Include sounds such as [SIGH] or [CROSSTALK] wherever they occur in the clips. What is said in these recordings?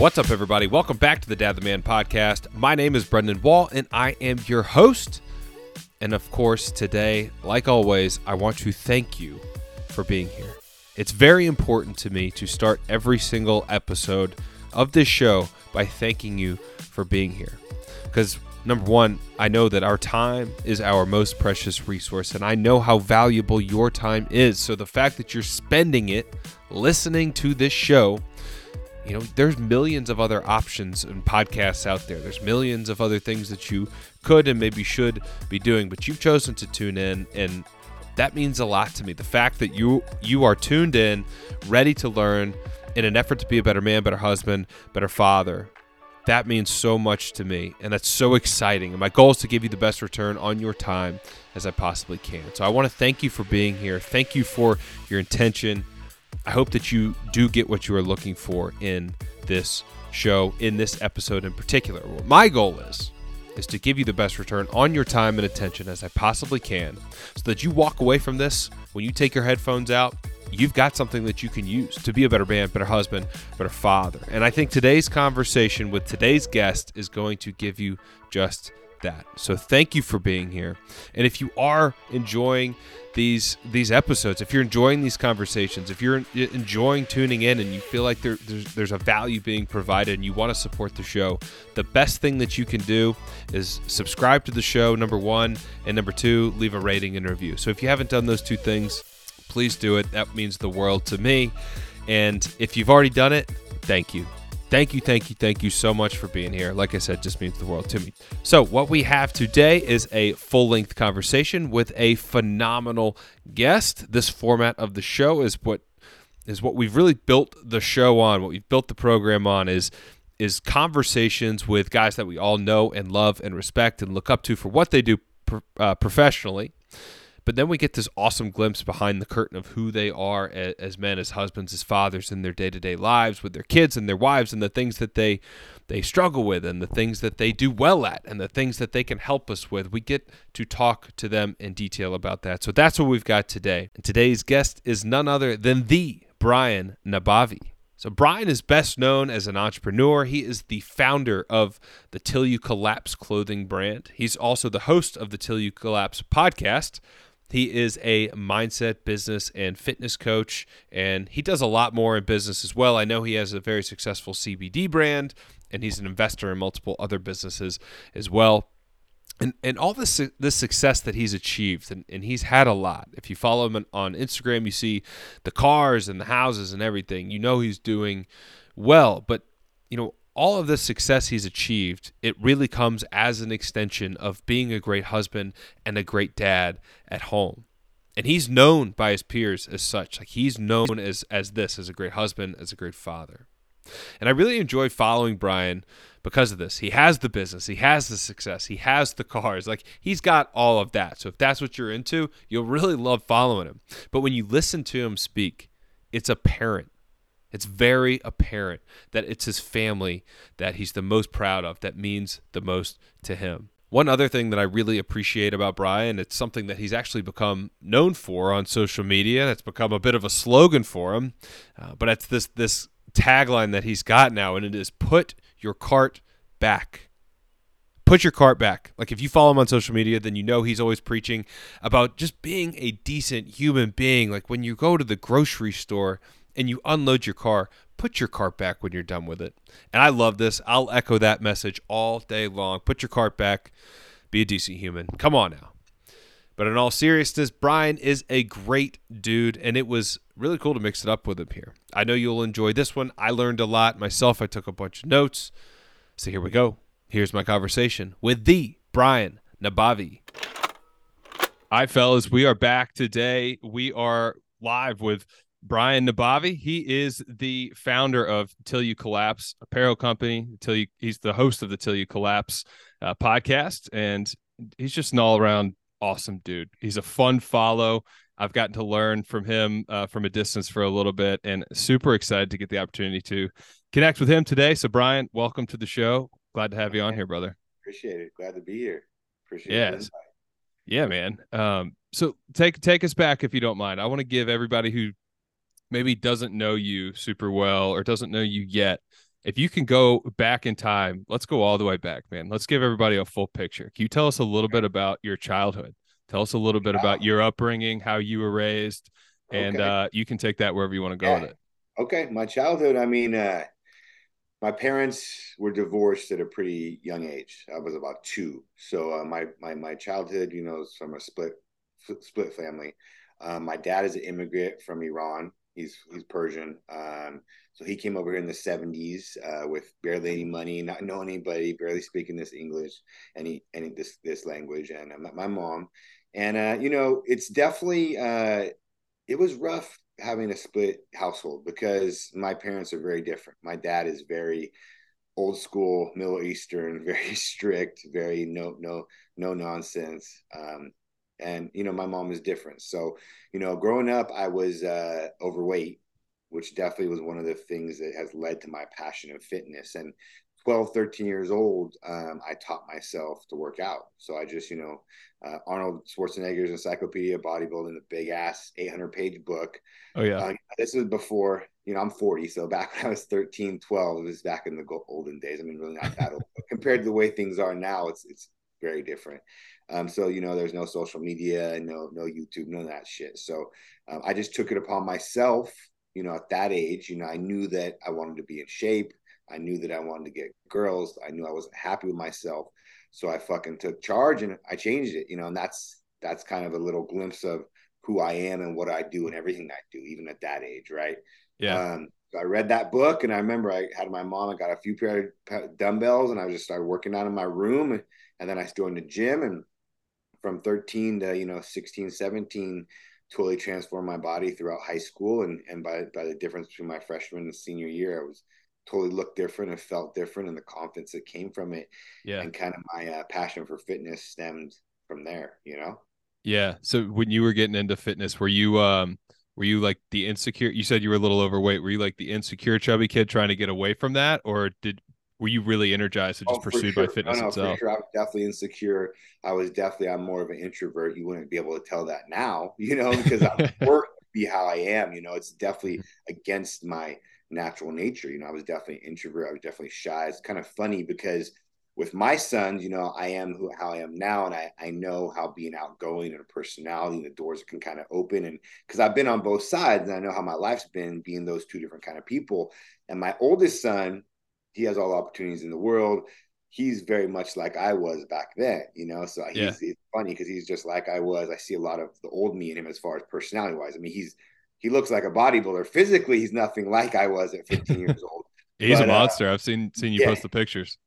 What's up, everybody? Welcome back to the Dad the Man podcast. My name is Brendan Wall, and I am your host. And of course, today, like always, I want to thank you for being here. It's very important to me to start every single episode of this show by thanking you for being here. Because, number one, I know that our time is our most precious resource, and I know how valuable your time is. So, the fact that you're spending it listening to this show you know, there's millions of other options and podcasts out there. There's millions of other things that you could and maybe should be doing, but you've chosen to tune in and that means a lot to me. The fact that you you are tuned in, ready to learn in an effort to be a better man, better husband, better father. That means so much to me and that's so exciting. And my goal is to give you the best return on your time as I possibly can. So I want to thank you for being here. Thank you for your intention I hope that you do get what you are looking for in this show, in this episode in particular. What my goal is, is to give you the best return on your time and attention as I possibly can so that you walk away from this when you take your headphones out. You've got something that you can use to be a better man, better husband, better father. And I think today's conversation with today's guest is going to give you just that. So thank you for being here. And if you are enjoying these these episodes, if you're enjoying these conversations, if you're enjoying tuning in and you feel like there, there's there's a value being provided and you want to support the show, the best thing that you can do is subscribe to the show. Number one and number two, leave a rating and review. So if you haven't done those two things, please do it. That means the world to me. And if you've already done it, thank you. Thank you, thank you, thank you so much for being here. Like I said, just means the world to me. So, what we have today is a full length conversation with a phenomenal guest. This format of the show is what is what we've really built the show on. What we've built the program on is is conversations with guys that we all know and love and respect and look up to for what they do uh, professionally but then we get this awesome glimpse behind the curtain of who they are as men, as husbands, as fathers in their day to day lives with their kids and their wives, and the things that they they struggle with, and the things that they do well at, and the things that they can help us with. We get to talk to them in detail about that. So that's what we've got today. And today's guest is none other than the Brian Nabavi. So, Brian is best known as an entrepreneur. He is the founder of the Til You Collapse clothing brand. He's also the host of the Til You Collapse podcast, he is a mindset, business, and fitness coach, and he does a lot more in business as well. I know he has a very successful CBD brand, and he's an investor in multiple other businesses as well. And, and all this this success that he's achieved, and, and he's had a lot. If you follow him on Instagram, you see the cars and the houses and everything. You know he's doing well, but you know all of the success he's achieved, it really comes as an extension of being a great husband and a great dad at home. And he's known by his peers as such. Like he's known as as this, as a great husband, as a great father. And I really enjoy following Brian because of this. He has the business, he has the success, he has the cars. Like he's got all of that. So if that's what you're into, you'll really love following him. But when you listen to him speak, it's apparent it's very apparent that it's his family that he's the most proud of, that means the most to him. One other thing that I really appreciate about Brian, it's something that he's actually become known for on social media. It's become a bit of a slogan for him, uh, but it's this this tagline that he's got now, and it is "Put your cart back." Put your cart back. Like if you follow him on social media, then you know he's always preaching about just being a decent human being. Like when you go to the grocery store and you unload your car, put your cart back when you're done with it. And I love this. I'll echo that message all day long. Put your cart back. Be a decent human. Come on now. But in all seriousness, Brian is a great dude, and it was really cool to mix it up with him here. I know you'll enjoy this one. I learned a lot myself. I took a bunch of notes. So here we go. Here's my conversation with the Brian Nabavi. Hi, fellas. We are back today. We are live with Brian Nabavi. He is the founder of Til You Collapse apparel company. Till you, he's the host of the Til You Collapse uh, podcast, and he's just an all around awesome dude. He's a fun follow. I've gotten to learn from him uh, from a distance for a little bit, and super excited to get the opportunity to connect with him today. So, Brian, welcome to the show. Glad to have you on here, brother. Appreciate it. Glad to be here. Appreciate yeah. it. Yeah, man. Um, so take take us back if you don't mind. I want to give everybody who maybe doesn't know you super well or doesn't know you yet if you can go back in time, let's go all the way back, man. Let's give everybody a full picture. Can you tell us a little bit about your childhood? Tell us a little bit about your upbringing, how you were raised, and okay. uh, you can take that wherever you want to go yeah. with it. Okay, my childhood. I mean, uh, my parents were divorced at a pretty young age. I was about two, so uh, my my my childhood, you know, is from a split split family. Um, my dad is an immigrant from Iran. He's he's Persian. Um, so he came over here in the 70s uh, with barely any money, not knowing anybody, barely speaking this English, any any this this language. And uh, my mom, and uh, you know, it's definitely uh, it was rough having a split household because my parents are very different. My dad is very old school, Middle Eastern, [LAUGHS] very strict, very no no no nonsense. Um, and you know, my mom is different. So, you know, growing up, I was uh, overweight, which definitely was one of the things that has led to my passion of fitness. And 12, 13 years old, um, I taught myself to work out. So I just, you know, uh, Arnold Schwarzenegger's Encyclopedia of Bodybuilding, the big ass 800 page book. Oh, yeah. Uh, this was before, you know, I'm 40. So [LAUGHS] back when I was 13, 12, it was back in the olden days. I mean, really not that old. But compared to the way things are now, it's, it's very different. Um, so, you know, there's no social media no, no YouTube, none of that shit. So um, I just took it upon myself, you know, at that age, you know, I knew that I wanted to be in shape. I knew that I wanted to get girls. I knew I wasn't happy with myself. So I fucking took charge and I changed it, you know, and that's that's kind of a little glimpse of who I am and what I do and everything I do, even at that age, right? Yeah. Um, so I read that book and I remember I had my mom, I got a few pair of dumbbells and I just started working out in my room. And, and then I joined the gym and from 13 to, you know, 16, 17, totally transformed my body throughout high school. And, and by, by the difference between my freshman and senior year, I was totally looked different and felt different and the confidence that came from it yeah. and kind of my uh, passion for fitness stemmed from there you know? Yeah. So when you were getting into fitness were you um were you like the insecure you said you were a little overweight. Were you like the insecure chubby kid trying to get away from that? Or did were you really energized and just oh, pursued sure. by fitness no, no, itself? Sure. I was definitely insecure. I was definitely I'm more of an introvert. You wouldn't be able to tell that now, [LAUGHS] you know, because I [LAUGHS] work be how I am. You know, it's definitely against my natural nature. You know, I was definitely an introvert. I was definitely shy. It's kind of funny because with my sons, you know, I am who how I am now, and I I know how being outgoing and a personality and the doors can kind of open, and because I've been on both sides, and I know how my life's been being those two different kind of people. And my oldest son, he has all the opportunities in the world. He's very much like I was back then, you know. So he's yeah. it's funny because he's just like I was. I see a lot of the old me in him as far as personality wise. I mean, he's he looks like a bodybuilder. Physically, he's nothing like I was at 15 years [LAUGHS] old. he's but, a uh, monster. Uh, I've seen seen you yeah, post the pictures.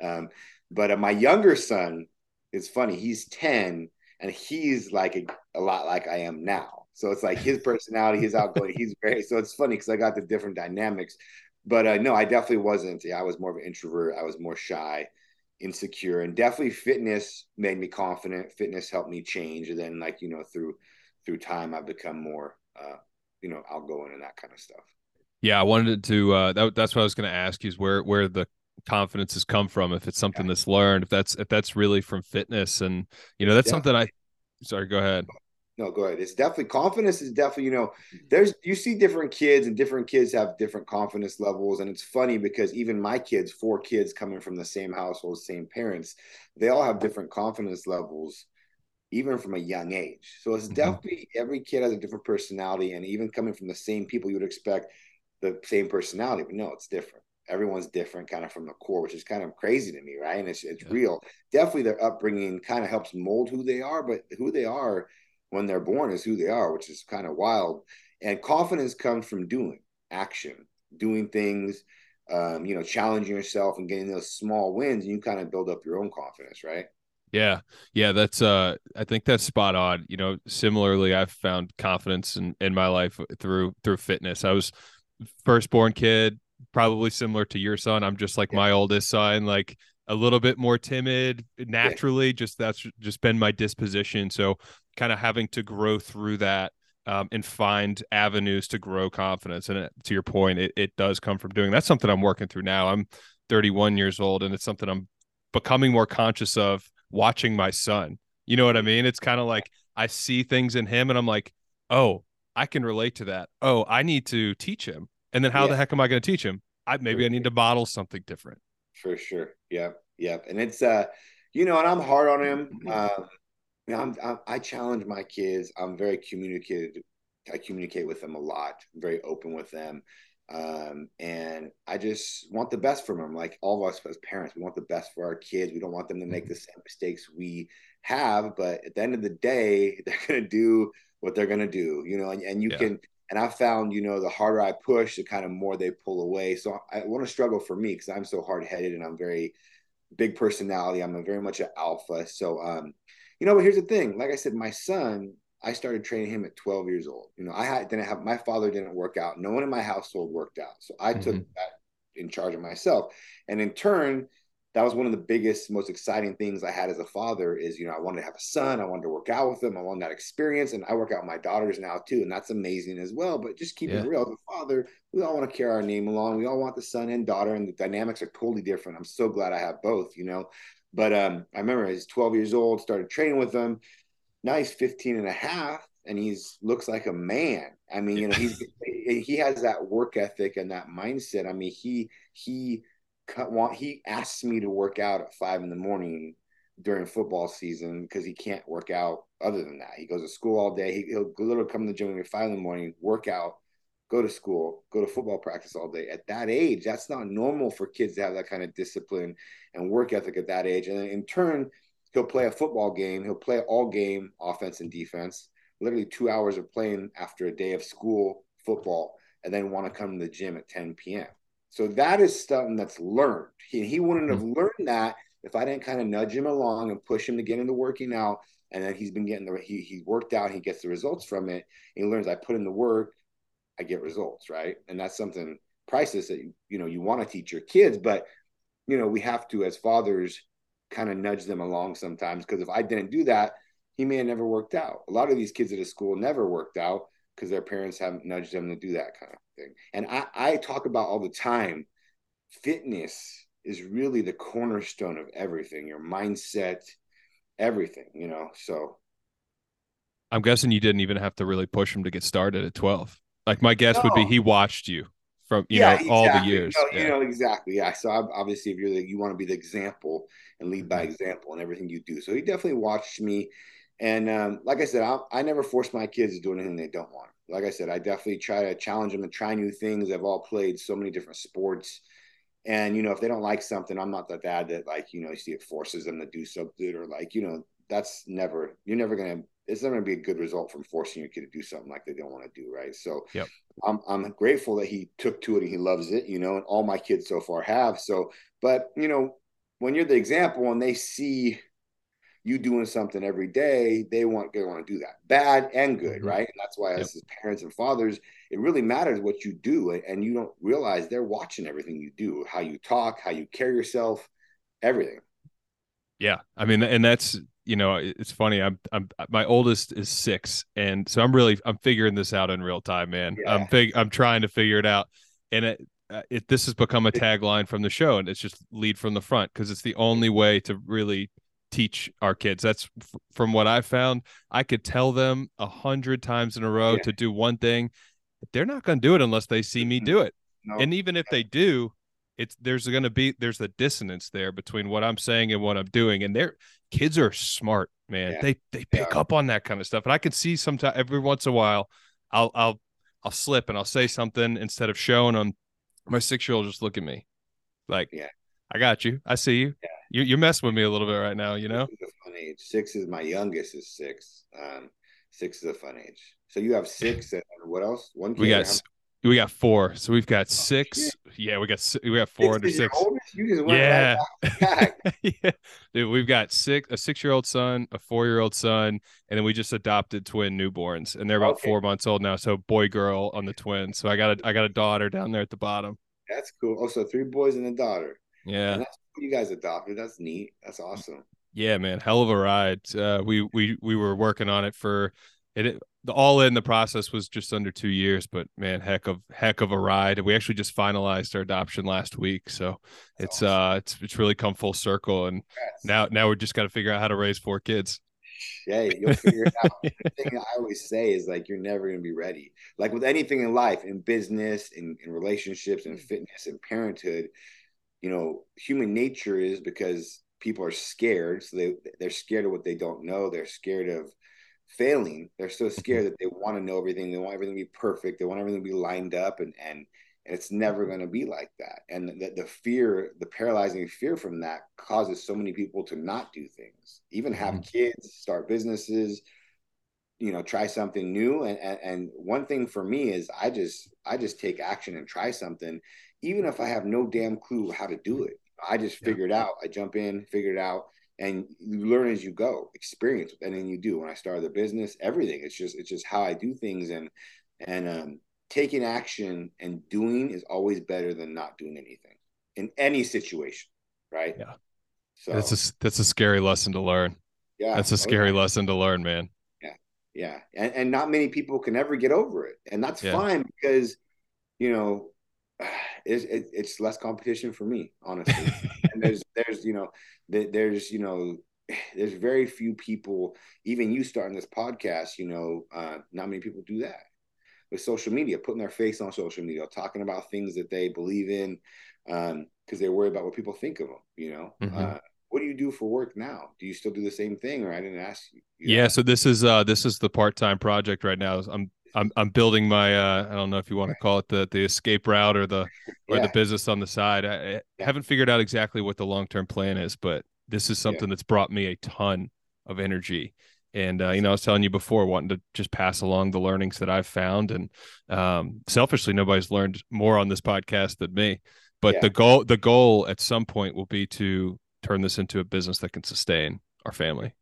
Yeah. Um, but uh, my younger son, it's funny. He's 10, and he's like a, a lot like I am now. So it's like his [LAUGHS] personality, his outgoing. he's very. So it's funny because I got the different dynamics. But uh, no, I definitely wasn't. Yeah, I was more of an introvert. I was more shy, insecure, and definitely fitness made me confident. Fitness helped me change, and then like you know through through time, I've become more uh, you know outgoing and that kind of stuff. Yeah, I wanted to. Uh, that, that's what I was going to ask you is where where the confidence has come from. If it's something yeah. that's learned, if that's if that's really from fitness, and you know that's yeah. something I. Sorry, go ahead. No, go ahead. It's definitely confidence is definitely, you know, there's you see different kids and different kids have different confidence levels. And it's funny because even my kids, four kids coming from the same household, same parents, they all have different confidence levels even from a young age. So it's mm-hmm. definitely every kid has a different personality, and even coming from the same people, you would expect the same personality, but no, it's different. Everyone's different, kind of from the core, which is kind of crazy to me, right? And it's it's yeah. real. Definitely, their upbringing kind of helps mold who they are, but who they are when they're born is who they are, which is kind of wild. And confidence comes from doing action, doing things, um, you know, challenging yourself and getting those small wins, and you kind of build up your own confidence, right? Yeah. Yeah. That's, uh, I think that's spot on. You know, similarly, I've found confidence in, in my life through, through fitness. I was firstborn kid, probably similar to your son. I'm just like yeah. my oldest son, like a little bit more timid naturally. Yeah. Just that's just been my disposition. So kind of having to grow through that um, and find avenues to grow confidence. And it, to your point, it, it does come from doing that's something I'm working through now. I'm 31 years old and it's something I'm becoming more conscious of watching my son. You know what I mean? It's kind of like I see things in him and I'm like, oh, I can relate to that. Oh, I need to teach him. And then how yeah. the heck am I going to teach him? I maybe I need to model something different. For sure. Yep. Yep. And it's uh, you know, and I'm hard on him. Um, you know, I'm, I'm I challenge my kids. I'm very communicative. I communicate with them a lot. I'm very open with them. Um, and I just want the best for them. Like all of us as parents, we want the best for our kids. We don't want them to make the same mistakes we have. But at the end of the day, [LAUGHS] they're going to do what they're going to do, you know, and, and you yeah. can, and I found, you know, the harder I push, the kind of more they pull away. So I want to struggle for me because I'm so hard headed and I'm very big personality. I'm a very much an alpha. So, um, you know, but here's the thing. Like I said, my son, I started training him at 12 years old. You know, I had, didn't have my father didn't work out. No one in my household worked out, so I mm-hmm. took that in charge of myself. And in turn, that was one of the biggest, most exciting things I had as a father. Is you know, I wanted to have a son. I wanted to work out with him. I wanted that experience, and I work out with my daughters now too, and that's amazing as well. But just keep yeah. it real, as a father, we all want to carry our name along. We all want the son and daughter, and the dynamics are totally different. I'm so glad I have both. You know, but um, I remember he's 12 years old, started training with them now he's 15 and a half and he's looks like a man. I mean, you know, he's [LAUGHS] he has that work ethic and that mindset. I mean, he he want he asks me to work out at five in the morning during football season because he can't work out other than that. He goes to school all day. He, will literally come to the gym at five in the morning, work out, go to school, go to football practice all day. At that age, that's not normal for kids to have that kind of discipline and work ethic at that age. And then in turn, he'll play a football game. He'll play all game offense and defense. Literally two hours of playing after a day of school football, and then want to come to the gym at 10 p.m. So that is something that's learned. He, he wouldn't have mm-hmm. learned that if I didn't kind of nudge him along and push him to get into working out. And then he's been getting the he he worked out, he gets the results from it. he learns I put in the work, I get results, right? And that's something priceless that you, know you want to teach your kids, but you know we have to as fathers kind of nudge them along sometimes because if I didn't do that, he may have never worked out. A lot of these kids at a school never worked out because their parents haven't nudged them to do that kind of thing. And I, I talk about all the time fitness is really the cornerstone of everything your mindset, everything, you know. So I'm guessing you didn't even have to really push him to get started at 12. Like my guess no. would be he watched you from you yeah, know exactly. all the years. You know, yeah. you know, exactly. Yeah. So obviously, if you're the, you want to be the example and lead by mm-hmm. example in everything you do. So he definitely watched me, and um, like I said, I, I never force my kids to do anything they don't want. Like I said, I definitely try to challenge them and try new things. They've all played so many different sports. And you know, if they don't like something, I'm not the dad that like you know you see it forces them to do something or like you know that's never you're never gonna it's never going to be a good result from forcing your kid to do something like they don't want to do, right? So yep. I'm I'm grateful that he took to it and he loves it, you know, and all my kids so far have. So, but you know, when you're the example and they see you doing something every day, they want they want to do that, bad and good, mm-hmm. right? And that's why, yep. as parents and fathers, it really matters what you do, and you don't realize they're watching everything you do, how you talk, how you carry yourself, everything. Yeah, I mean, and that's you know, it's funny. I'm, I'm, my oldest is six, and so I'm really, I'm figuring this out in real time, man. Yeah. I'm fig, I'm trying to figure it out, and it, uh, it, this has become a tagline from the show, and it's just lead from the front because it's the only way to really teach our kids. That's f- from what I found. I could tell them a hundred times in a row yeah. to do one thing, they're not going to do it unless they see me do it. No. And even if they do, it's there's going to be there's a dissonance there between what I'm saying and what I'm doing, and they're kids are smart, man. Yeah. They they pick yeah. up on that kind of stuff, and I can see sometimes every once in a while, I'll I'll I'll slip and I'll say something instead of showing them. My six year old just look at me, like, yeah, I got you, I see you. Yeah. You you're messing with me a little bit right now, you know. fun age. Six is my youngest is six. Um, six is a fun age. So you have six, and what else? One. we got we got four, so we've got oh, six. yeah, we got we got four under six. yeah, [LAUGHS] yeah, dude, we've got six a six year old son, a four year old son, and then we just adopted twin newborns, and they're about okay. four months old now. So boy girl on the twins. So I got a I got a daughter down there at the bottom. That's cool. Oh, so three boys and a daughter. Yeah, you guys adopted. That's neat. That's awesome. Yeah, man, hell of a ride. Uh, we we we were working on it for it the all in the process was just under two years, but man, heck of heck of a ride. We actually just finalized our adoption last week, so That's it's awesome. uh it's it's really come full circle, and now now we're just got to figure out how to raise four kids. Yeah, you'll figure it out. the thing I always say is like you're never gonna be ready. Like with anything in life, in business, in, in relationships, in fitness, and parenthood, you know, human nature is because people are scared. So they they're scared of what they don't know. They're scared of failing. They're so scared that they want to know everything. They want everything to be perfect. They want everything to be lined up and and and it's never going to be like that. And the, the fear, the paralyzing fear from that causes so many people to not do things, even have mm-hmm. kids, start businesses, you know, try something new. And, and, and one thing for me is I just, I just take action and try something, even if I have no damn clue how to do it. I just yeah. figure it out. I jump in, figure it out, and you learn as you go, experience, and then you do. When I started the business, everything. It's just, it's just how I do things, and and um, taking action and doing is always better than not doing anything in any situation, right? Yeah. So that's a that's a scary lesson to learn. Yeah, that's a scary okay. lesson to learn, man. Yeah, yeah, and and not many people can ever get over it, and that's yeah. fine because you know it's it's less competition for me, honestly. [LAUGHS] and there's there's you know there's you know [SIGHS] there's very few people, even you starting this podcast, you know, uh, not many people do that with social media, putting their face on social media, talking about things that they believe in, because um, they worry about what people think of them. You know, mm-hmm. uh, what do you do for work now? Do you still do the same thing, or I didn't ask you? you yeah, know? so this is uh, this is the part time project right now. I'm I'm I'm building my uh, I don't know if you want to call it the the escape route or the or yeah. the business on the side. I, I haven't figured out exactly what the long term plan is, but this is something yeah. that's brought me a ton of energy and uh, you know, I was telling you before, wanting to just pass along the learnings that I've found, and um, selfishly, nobody's learned more on this podcast than me. But yeah. the goal, the goal at some point will be to turn this into a business that can sustain our family.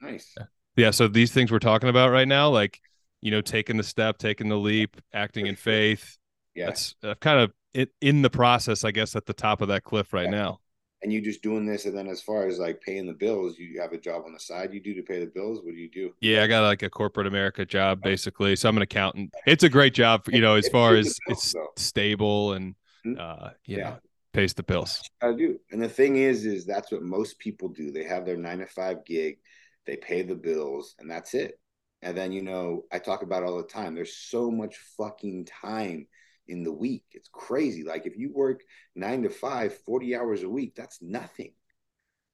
Nice. Yeah so these things we're talking about right now, like you know, taking the step, taking the leap, acting in faith. Yeah. That's uh, kind of it in the process, I guess, at the top of that cliff right yeah. now. And you just doing this and then as far as like paying the bills you have a job on the side you do to pay the bills? What do you do? Yeah i got like a corporate america job basically. So i'm an accountant. It's a great job you know as far as it's stable and mm-hmm. uh you yeah. know pays the bills. I do. And the thing is is that's what most people do. They have their nine to five gig they pay the bills and that's it and then you know i talk about all the time there's so much fucking time in the week. It's crazy. Like if you work nine to five, 40 hours a week, that's nothing.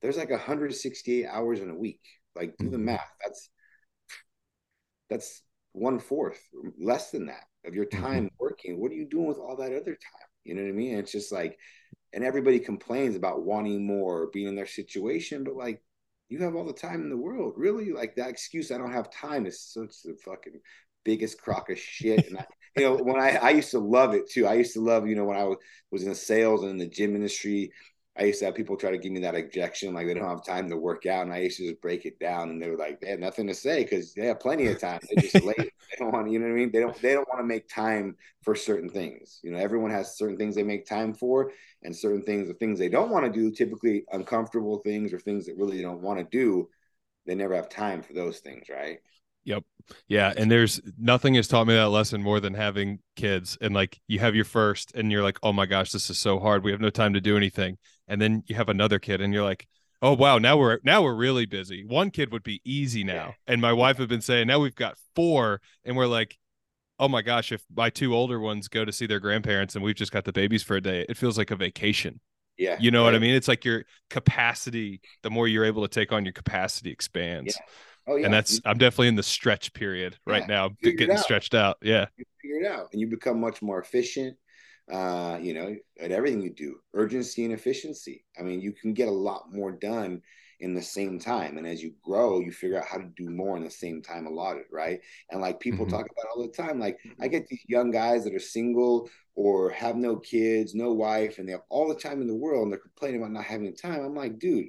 There's like 168 hours in a week. Like do the mm-hmm. math. That's that's one fourth, less than that of your mm-hmm. time working. What are you doing with all that other time? You know what I mean? It's just like, and everybody complains about wanting more, being in their situation, but like you have all the time in the world. Really? Like that excuse, I don't have time is such the fucking biggest crock of shit. And I, you know, when I, I used to love it too. I used to love, you know, when I was, in the sales and in the gym industry, I used to have people try to give me that objection, like they don't have time to work out, and I used to just break it down, and they were like, they had nothing to say because they have plenty of time. They just late. [LAUGHS] They don't want, you know what I mean? They don't. They don't want to make time for certain things. You know, everyone has certain things they make time for, and certain things, the things they don't want to do, typically uncomfortable things or things that really don't want to do. They never have time for those things, right? Yep. Yeah. And there's nothing has taught me that lesson more than having kids. And like you have your first and you're like, oh my gosh, this is so hard. We have no time to do anything. And then you have another kid and you're like, oh wow, now we're now we're really busy. One kid would be easy now. And my wife had been saying, now we've got four, and we're like, oh my gosh, if my two older ones go to see their grandparents and we've just got the babies for a day, it feels like a vacation. Yeah. You know right. what I mean? It's like your capacity, the more you're able to take on, your capacity expands. Yeah. Oh yeah, and that's I'm definitely in the stretch period right now, getting stretched out. Yeah, you figure it out, and you become much more efficient. Uh, you know, at everything you do, urgency and efficiency. I mean, you can get a lot more done in the same time, and as you grow, you figure out how to do more in the same time allotted, right? And like people mm-hmm. talk about all the time, like I mm-hmm. get these young guys that are single or have no kids, no wife, and they have all the time in the world, and they're complaining about not having time. I'm like, dude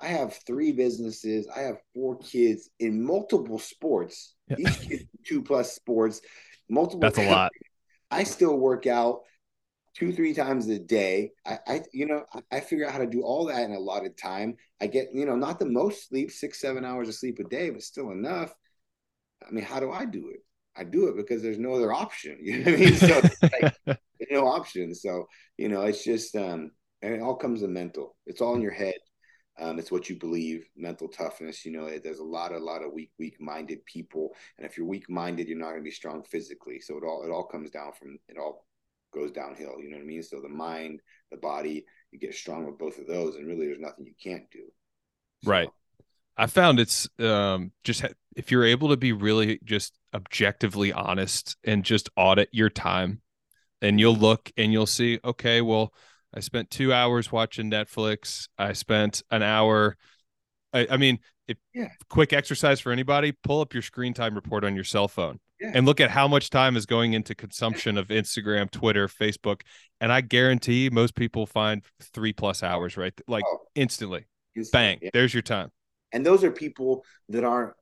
I have three businesses. I have four kids in multiple sports. Yeah. Each kid two plus sports, multiple. That's a lot. I still work out two, three times a day. I, I you know, I, I, figure out how to do all that in a lot of time. I get, you know, not the most sleep, six, seven hours of sleep a day, but still enough. I mean, how do I do it? I do it because there's no other option. [LAUGHS] You know what I mean? So like, [LAUGHS] no option. So, you know, it's just um and it all comes to mental. It's all in your head Um, it's what you believe, mental toughness. You know, there's a lot, a lot of weak, weak-minded people, and if you're weak-minded, you're not going to be strong physically. So it all, it all comes down from, it all goes downhill. You know what I mean? So the mind, the body, you get strong with both of those, and really, there's nothing you can't do. So, right. I found it's um, just if you're able to be really just objectively honest and just audit your time, and you'll look and you'll see, okay, well, I spent two hours watching Netflix. I spent an hour. I, I mean, if yeah. quick exercise for anybody, pull up your screen time report on your cell phone yeah. and look at how much time is going into consumption of Instagram, Twitter, Facebook. And I guarantee most people find three plus hours, right? Like oh. instantly. Bang, yeah. there's your time. And those are people that aren't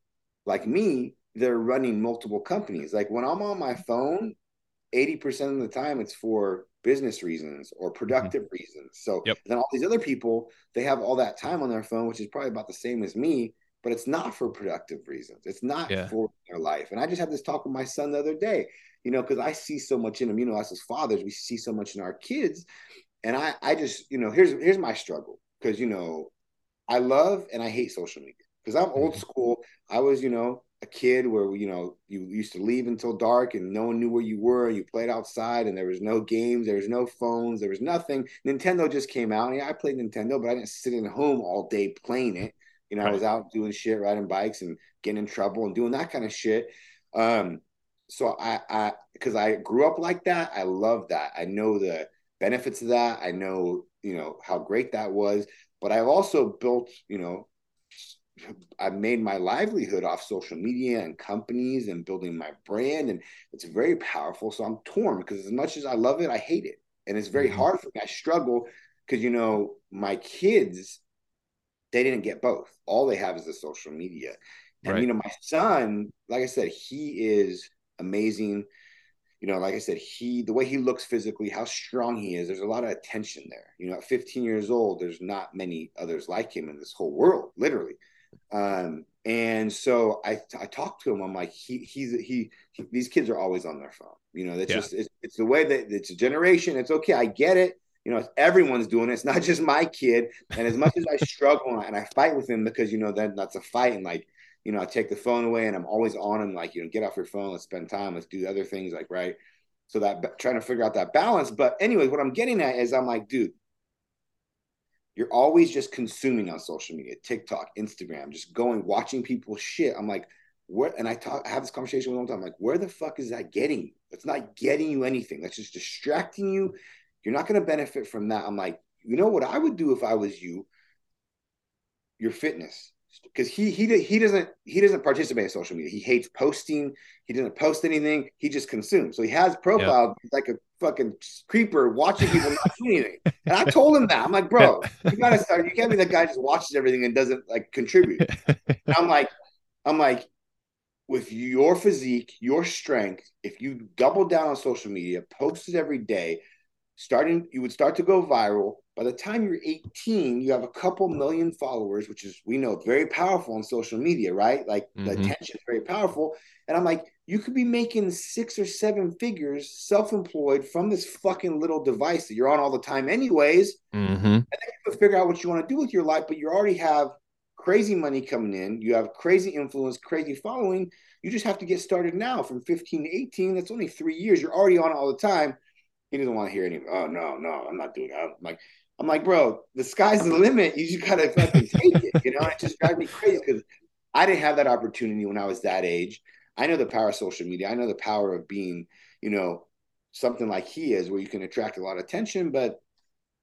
like me, they're running multiple companies. Like when I'm on my phone, 80% of the time it's for business reasons or mm-hmm. productive mm-hmm. reasons. So yep. then all these other people, they have all that time on their phone, which is probably about the same as me, but it's not for productive reasons. It's not yeah. for their life. And I just had this talk with my son the other day, you know, because I see so much in them, you know, us as fathers, we see so much in our kids. And I, I just, you know, here's here's my struggle. Cause you know, I love and I hate social media. Because I'm old mm-hmm. school. I was, you know, a kid where you know you used to leave until dark and no one knew where you were you played outside and there was no games there was no phones there was nothing. Nintendo just came out. And yeah, i played nintendo but i didn't sit in home all day playing it. You know right. i was out doing shit riding bikes and getting in trouble and doing that kind of shit. Um so i i because i grew up like that i love that. I know the benefits of that. I know you know how great that was. But i've also built you know [LAUGHS] I've made my livelihood off social media and companies and building my brand, and it's very powerful. So I'm torn because as much as I love it, I hate it, and it's very mm-hmm. hard for me. I struggle because you know my kids, they didn't get both. All they have is the social media, and right. you know my son, like I said, he is amazing. You know, like I said, he the way he looks physically, how strong he is. There's a lot of attention there. You know, at 15 years old, there's not many others like him in this whole world, literally. Um, and so I, I talked to him. I'm like, he, he's, he, he these kids are always on their phone. You know, that's yeah. just, it's, it's the way that it's a generation. It's okay. I get it. You know, everyone's doing it. It's not [LAUGHS] just my kid. And as much as I struggle and I fight with him because, you know, that that's a fight. And like, you know, I take the phone away and I'm always on him. Like, you know, get off your phone. Let's spend time. Let's do other things. Like, right. So that trying to figure out that balance. But anyway, what I'm getting at is I'm like, dude, you're always just consuming on social media, TikTok, Instagram, just going, watching people shit. I'm like, where, and I talk, I have this conversation with them I'm like, where the fuck is that getting you? It's not getting you anything. That's just distracting you. You're not going to benefit from that. I'm like, you know what I would do if I was you? Your fitness because he he he doesn't he doesn't participate in social media. He hates posting. He doesn't post anything. He just consumes. So he has profile yeah. like a fucking creeper watching people not do anything. And I told him that I'm like, bro, you gotta [LAUGHS] start. You can't be that guy just watches everything and doesn't like contribute. And I'm like, I'm like, with your physique, your strength, if you double down on social media, post it every day, starting you would start to go viral by the time you're 18 you have a couple million followers which is we know very powerful on social media right like mm-hmm. the attention is very powerful and i'm like you could be making six or seven figures self-employed from this fucking little device that you're on all the time anyways mm-hmm. and then you can figure out what you want to do with your life but you already have crazy money coming in you have crazy influence crazy following you just have to get started now from 15 to 18 that's only three years you're already on all the time he doesn't want to hear any. Oh no, no, I'm not doing that. I'm like, I'm like, bro, the sky's the limit. You just gotta fucking take it. You know, it just drives me crazy because I didn't have that opportunity when I was that age. I know the power of social media. I know the power of being, you know, something like he is, where you can attract a lot of attention. But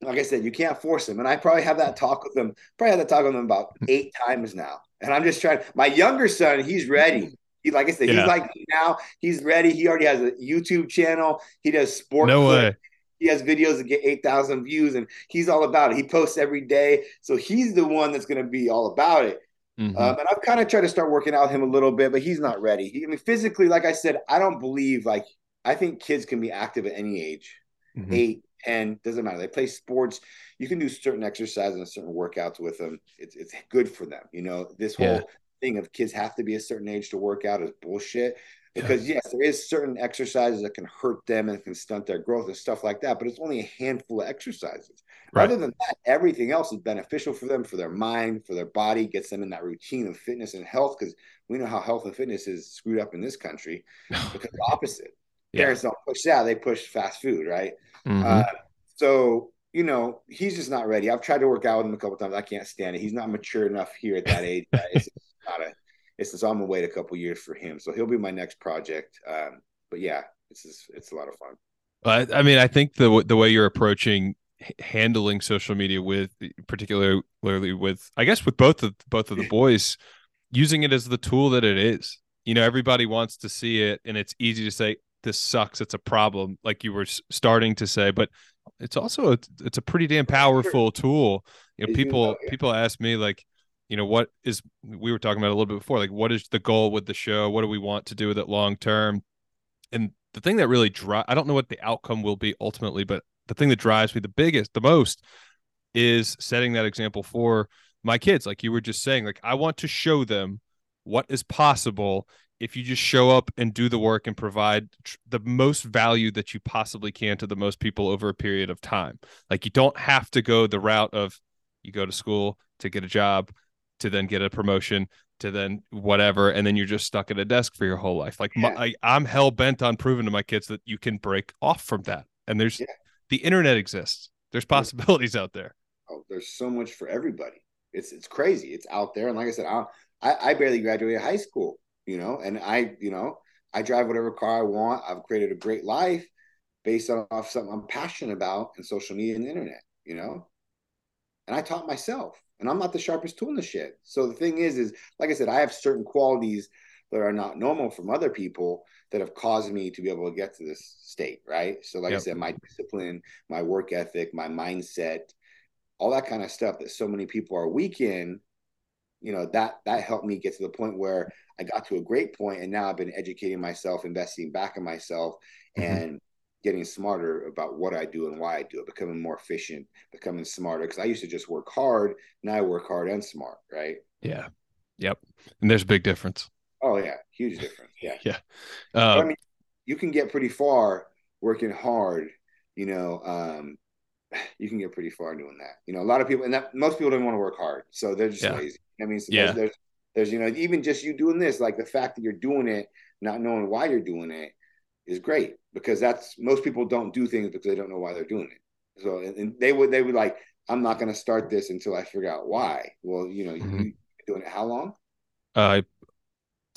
like I said, you can't force him. And I probably have that talk with him. Probably had that talk with him about eight times now. And I'm just trying. My younger son, he's ready. He, like I said, yeah. he's like now. He's ready. He already has a YouTube channel. He does sport. No way. He has videos that get 8,000 views and he's all about it. He posts every day. So he's the one that's going to be all about it. Mm-hmm. Um, and I've kind of tried to start working out him a little bit, but he's not ready. He, I mean, physically, like I said, I don't believe like I think kids can be active at any age, mm-hmm. eight, ten, doesn't matter. They play sports. You can do certain exercises and certain workouts with them. It's it's good for them. You know, this whole yeah. thing of kids have to be a certain age to work out is bullshit because yes there is certain exercises that can hurt them and can stunt their growth and stuff like that but it's only a handful of exercises Right. Other than that, everything else is beneficial for them, for their mind, for their body, gets them in that routine of fitness and health. Because we know how health and fitness is screwed up in this country. [LAUGHS] because the opposite. Yeah. Parents don't push that; they push fast food, right? Mm-hmm. Uh, so you know, he's just not ready. I've tried to work out with him a couple times. I can't stand it. He's not mature enough here at that age. it's not a. It's just I'm gonna wait a couple years for him. So he'll be my next project. Um, but yeah, it's just, it's a lot of fun. I, I mean, I think the the way you're approaching handling social media with particularly with I guess with both of both of the [LAUGHS] boys using it as the tool that it is. You know, everybody wants to see it and it's easy to say this sucks, it's a problem like you were starting to say, but it's also a, it's a pretty damn powerful tool. You know, people people ask me like you know what is we were talking about a little bit before like what is the goal with the show what do we want to do with it long term and the thing that really drive I don't know what the outcome will be ultimately but the thing that drives me the biggest, the most is setting that example for my kids. Like you were just saying, like I want to show them what is possible if you just show up and do the work and provide tr- the most value that you possibly can to the most people over a period of time. Like you don't have to go the route of you go to school to get a job, to then get a promotion, to then whatever, and then you're just stuck at a desk for your whole life. Like yeah. my, I, am hell bent on proving to my kids that you can break off from that. And there's yeah the internet exists. There's possibilities out there. Oh, there's so much for everybody. It's it's crazy. It's out there. And like I said, I I, I barely graduated high school, you know, and I, you know, I drive whatever car I want. I've created a great life based on off something I'm passionate about in social media and the internet, you know. And I taught myself, and I'm not the sharpest tool in the shed. So the thing is, is like I said, I have certain qualities that are not normal from other people that have caused me to be able to get to this state, right? So, like yep. I said, my discipline, my work ethic, my mindset, all that kind of stuff that so many people are weak in, you know, that that helped me get to the point where I got to a great point, and now I've been educating myself, investing back in myself, mm-hmm. and getting smarter about what I do and why I do it, becoming more efficient, becoming smarter. Because I used to just work hard, now I work hard and smart, right? Yeah. Yep. And there's a big difference. Oh yeah, huge difference. Yeah, [LAUGHS] yeah. Uh, I mean, you can get pretty far working hard. You know, um, [SIGHS] you can get pretty far doing that. You know, a lot of people, and that most people don't want to work hard, so they're just yeah. lazy. I mean, so yeah. There's, there's, there's, you know, even just you doing this, like the fact that you're doing it, not knowing why you're doing it, is great because that's most people don't do things because they don't know why they're doing it. So, and, and they would, they would like, I'm not going to start this until I figure out why. Well, you know, mm-hmm. you doing it how long? Uh,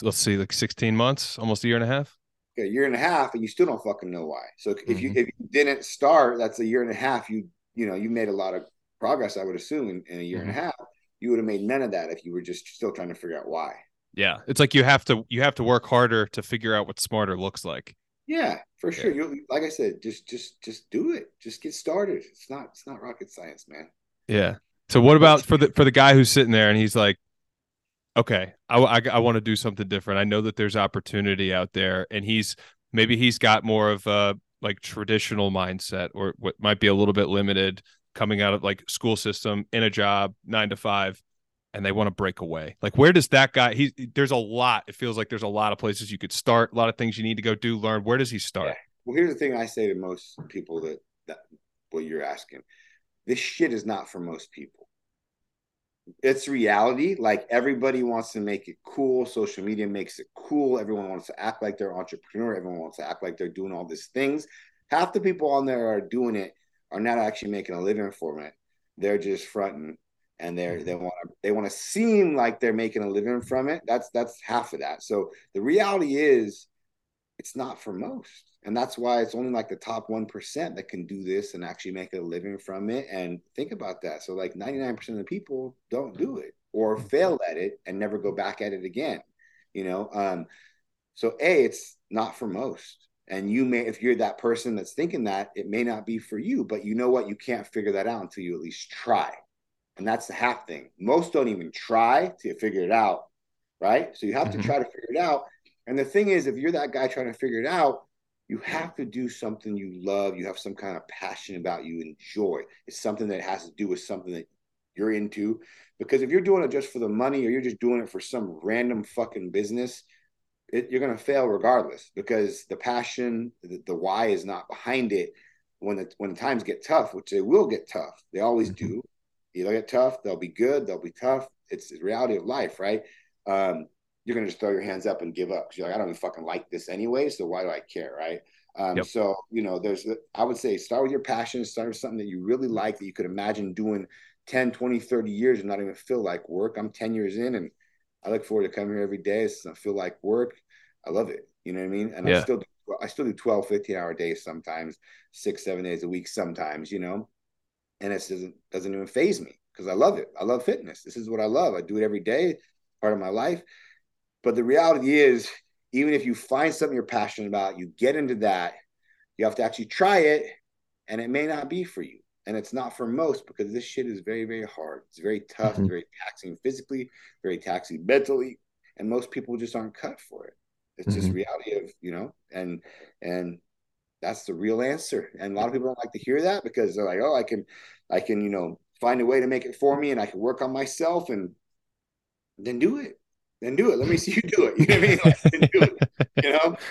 let's see, like 16 months, almost a year and a half. a year and a half, and you still don't fucking know why. So if mm-hmm. you if you didn't start, that's a year and a half. You you know you made a lot of progress, I would assume, in, in a year mm-hmm. and a mm-hmm. half. You would have made none of that if you were just still trying to figure out why. Yeah, it's like you have to you have to work harder to figure out what smarter looks like. Yeah, for sure. Yeah. You like I said, just just just do it. Just get started. It's not it's not rocket science, man. Yeah. So what about for the for the guy who's sitting there and he's like, okay, I, I, I want to do something different. I know that there's opportunity out there, and he's maybe he's got more of a like traditional mindset, or what might be a little bit limited coming out of like school system in a job nine to five, and they want to break away. Like, where does that guy? He there's a lot. It feels like there's a lot of places you could start, a lot of things you need to go do, learn. Where does he start? Yeah. Well, here's the thing I say to most people that that what you're asking. This shit is not for most people it's reality. Like everybody wants to make it cool. Social media makes it cool. Everyone wants to act like they're entrepreneur. Everyone wants to act like they're doing all these things. Half the people on there are doing it are not actually making a living from it. They're just fronting and they're they want to they want to seem like they're making a living from it. That's that's half of that. So the reality is it's not for most. And that's why it's only like the top 1% that can do this and actually make a living from it. And think about that. So like 99% of the people don't do it or mm-hmm. fail at it and never go back at it again you know? Um so a it's not for most. And you may if you're that person that's thinking that it may not be for you but you know what? You can't figure that out until you at least try and that's the half thing most don't even try to figure it out right so you have mm-hmm. to try to figure it out and the thing is if you're that guy trying to figure it out you have to do something you love you have some kind of passion about you enjoy it's something that has to do with something that you're into because if you're doing it just for the money or you're just doing it for some random fucking business it, you're going to fail regardless because the passion the, the why is not behind it when the when the times get tough, which they will get tough, they always mm-hmm. do. They'll get tough, they'll be good, they'll be tough. It's the reality of life, right? Um, you're gonna just throw your hands up and give up. You're like, I don't even fucking like this anyway, so why do I care, right? Um, yep. So you know, there's I would say start with your passion, start with something that you really like that you could imagine doing 10, 20, 30 years and not even feel like work. I'm 10 years in and I look forward to coming here every day. It's not feel like work. I love it. You know what I mean? And yeah. I still do, I still do 12, 15 hour days sometimes, six, seven days a week sometimes, you know, and it doesn't doesn't even faze me because I love it. I love fitness. This is what I love. I do it every day, part of my life. But the reality is, even if you find something you're passionate about, you get into that, you have to actually try it, and it may not be for you and it's not for most because this shit is very very hard it's very tough mm-hmm. very taxing physically very taxing mentally and most people just aren't cut for it it's mm-hmm. just reality of you know and and that's the real answer. And a lot of people don't like to hear that because they're like oh i can i can you know find a way to make it for me and i can work on myself and then do it. Then do it. Let me see you do it. You know what i mean? Like, do it you know? [LAUGHS]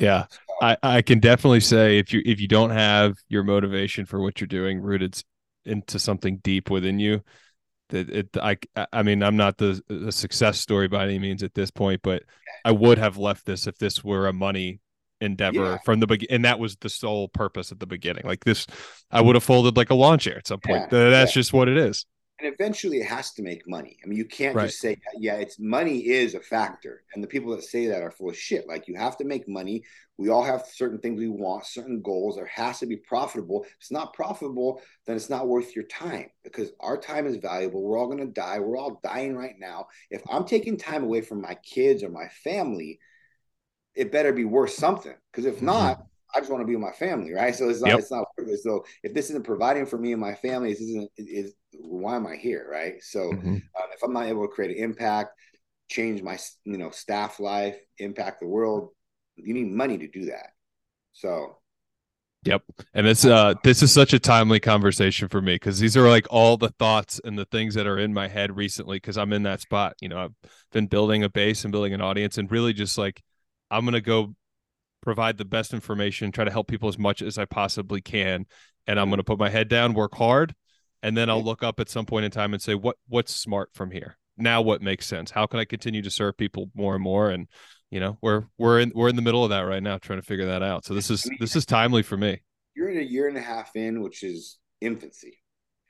Yeah. I, I can definitely say if you if you don't have your motivation for what you're doing rooted into something deep within you, that it I I mean I'm not the the success story by any means at this point, but I would have left this if this were a money endeavor yeah. from the beginning and that was the sole purpose at the beginning like this i would have folded like a lawn chair at some point yeah. that's yeah. just what it is and eventually it has to make money. I mean, you can't right. just say, yeah, it's money is a factor. And the people that say that are full of shit. Like you have to make money. We all have certain things we want, certain goals. There has to be profitable. If it's not profitable, then it's not worth your time because our time is valuable. We're all going to die. We're all dying right now. If I'm taking time away from my kids or my family, it better be worth something. Because if mm-hmm. not, I just want to be with my family, right? So it's not, yep. it's not so if this isn't providing for me and my family, this isn't is why am I here, right? So mm-hmm. um, if I'm not able to create an impact, change my you know staff life, impact the world, you need money to do that. So Yep. And it's uh this is such a timely conversation for me because these are like all the thoughts and the things that are in my head recently because I'm in that spot. You know, I've been building a base and building an audience and really just like I'm gonna go provide the best information, try to help people as much as I possibly can. And I'm going to put my head down, work hard, and then I'll look up at some point in time and say, what what's smart from here? Now what makes sense? How can I continue to serve people more and more? And you know, we're we're in we're in the middle of that right now, trying to figure that out. So this is I mean, this is timely for me. You're in a year and a half in, which is infancy.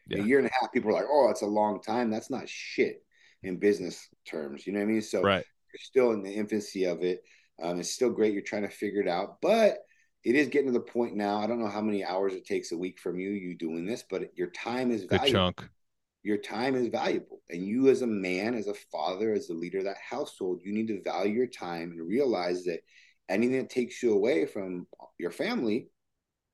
Yeah. A year and a half, people are like, "Oh, it's a long time." That's not shit in business terms. You know what I mean? So right. you're still in the infancy of it. Um, it's still great. You're trying to figure it out, but it is getting to the point now. I don't know how many hours it takes a week from you, you doing this, but your time is valuable. Good chunk. Your time is valuable. And you, as a man, as a father, as the leader of that household, you need to value your time and realize that anything that takes you away from your family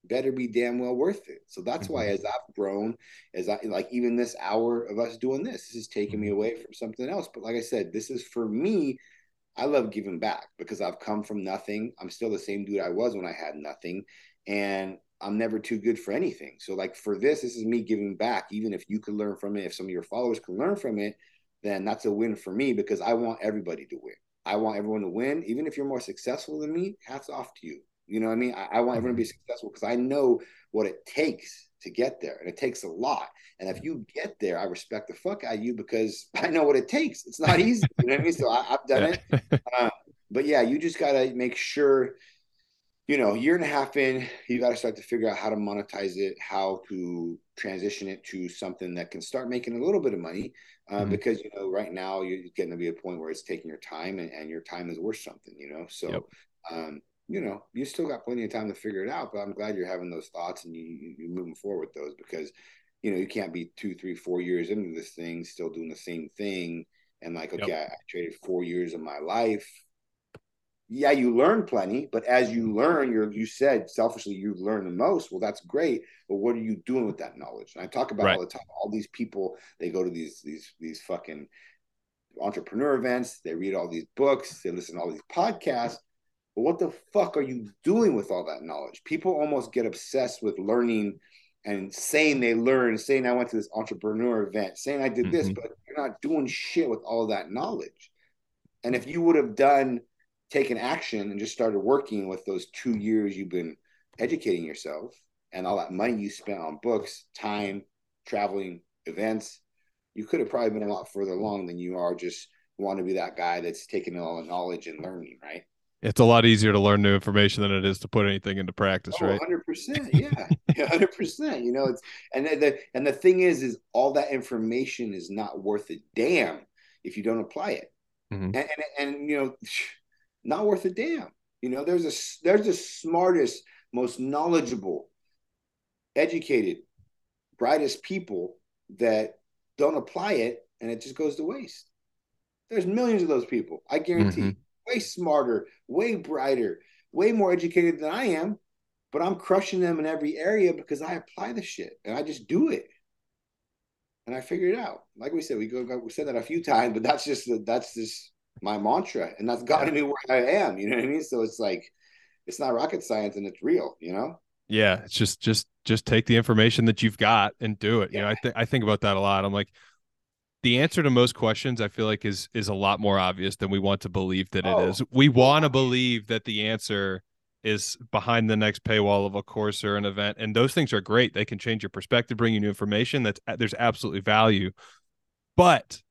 better be damn well worth it. So that's mm-hmm. why, as I've grown, as I like even this hour of us doing this, this is taking me mm-hmm. away from something else. But like I said, this is for me I love giving back because I've come from nothing. I'm still the same dude I was when I had nothing. And I'm never too good for anything. So, like for this, this is me giving back. Even if you could learn from it, if some of your followers can learn from it, then that's a win for me because I want everybody to win. I want everyone to win. Even if you're more successful than me, hats off to you. You know what I mean? I, I want everyone to be successful because I know what it takes to get there. And it takes a lot. And if you get there, I respect the fuck out of you because [LAUGHS] I know what it takes. It's not easy. you know what I mean? So I, have done it. Uh, but yeah, you just got to make sure, you know, year and a half in, you got to start to figure out how to monetize it, how to transition it to something that can start making a little bit of money. Uh, mm-hmm. Because, you know, right now you're getting to be a point where it's taking your time and, and your time is worth something, you know? So, yep. um, you know, you still got plenty of time to figure it out. But I'm glad you're having those thoughts and you you moving forward with those because you know you can't be two, three, four years into this thing still doing the same thing and like okay, yep. I, I traded four years of my life. Yeah, you learn plenty, but as you learn, you're you said selfishly you learn the most. Well, that's great, but what are you doing with that knowledge? And I talk about right. all the time. All these people they go to these these these fucking entrepreneur events. They read all these books. They listen to all these podcasts but what the fuck are you doing with all that knowledge? People almost get obsessed with learning and saying they learned, saying I went to this entrepreneur event, saying I did mm-hmm. this, but you're not doing shit with all that knowledge. And if you would have done, taken action and just started working with those two years you've been educating yourself and all that money you spent on books, time, traveling, events, you could have probably been a lot further along than you are just want to be that guy that's taking all the knowledge and learning, right? It's a lot easier to learn new information than it is to put anything into practice, oh, right? 100%. [LAUGHS] Yeah. 100%. You know, it's and the and the thing is is all that information is not worth a damn if you don't apply it. Mm-hmm. And, and and you know, [SIGHS] not worth a damn. You know, there's a there's the smartest, most knowledgeable, educated, brightest people that don't apply it and it just goes to waste. There's millions of those people. I guarantee. Mm-hmm. Way smarter, way brighter, way more educated than I am, but I'm crushing them in every area because I apply the shit and I just do it. And I figure it out. Like we said, we go we said that a few times, but that's just that's just my mantra, and that's gotten me where I am. You know what I mean? So it's like it's not rocket science, and it's real. You know? Yeah, it's just just just take the information that you've got and do it. Yeah. You know, I think I think about that a lot. I'm like, the answer to most questions I feel like is is a lot more obvious than we want to believe that oh. it is. We want to believe that the answer is behind the next paywall of a course or an event and those things are great they can change your perspective bring you new information that's uh, there's absolutely value but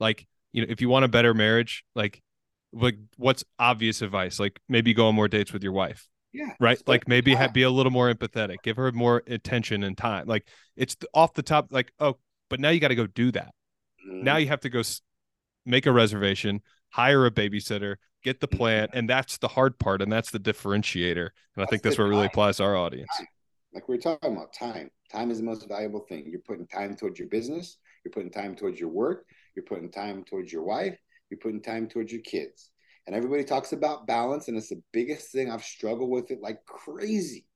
like you know, if you want a better marriage, like like what's obvious advice? Like maybe go on more dates with your wife. Yeah. Right. Like maybe have, be a little more empathetic, give her more attention and time. Like it's off the top, like, oh, but now you got to go do that. Mm-hmm. Now you have to go make a reservation, hire a babysitter, get the plant, Mm-hmm. And that's the hard part. And that's the differentiator. And that's I think that's what really applies to our audience. Time. Like we are talking about time. Time is the most valuable thing. You're putting time towards your business, you're putting time towards your work, you're putting time towards your wife, you're putting time towards your kids. And everybody talks about balance, and it's the biggest thing I've struggled with it like crazy.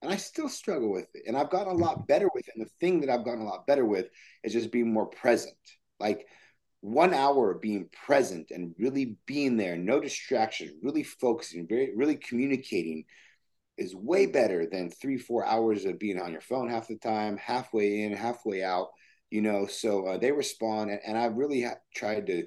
And I still struggle with it. And I've gotten a lot [LAUGHS] better with it. And the thing that I've gotten a lot better with is just being more present. Like one hour of being present and really being there, no distractions, really focusing, very really communicating is way better than three, four hours of being on your phone half the time, halfway in, halfway out you know so uh, they respond and, and i really ha- tried to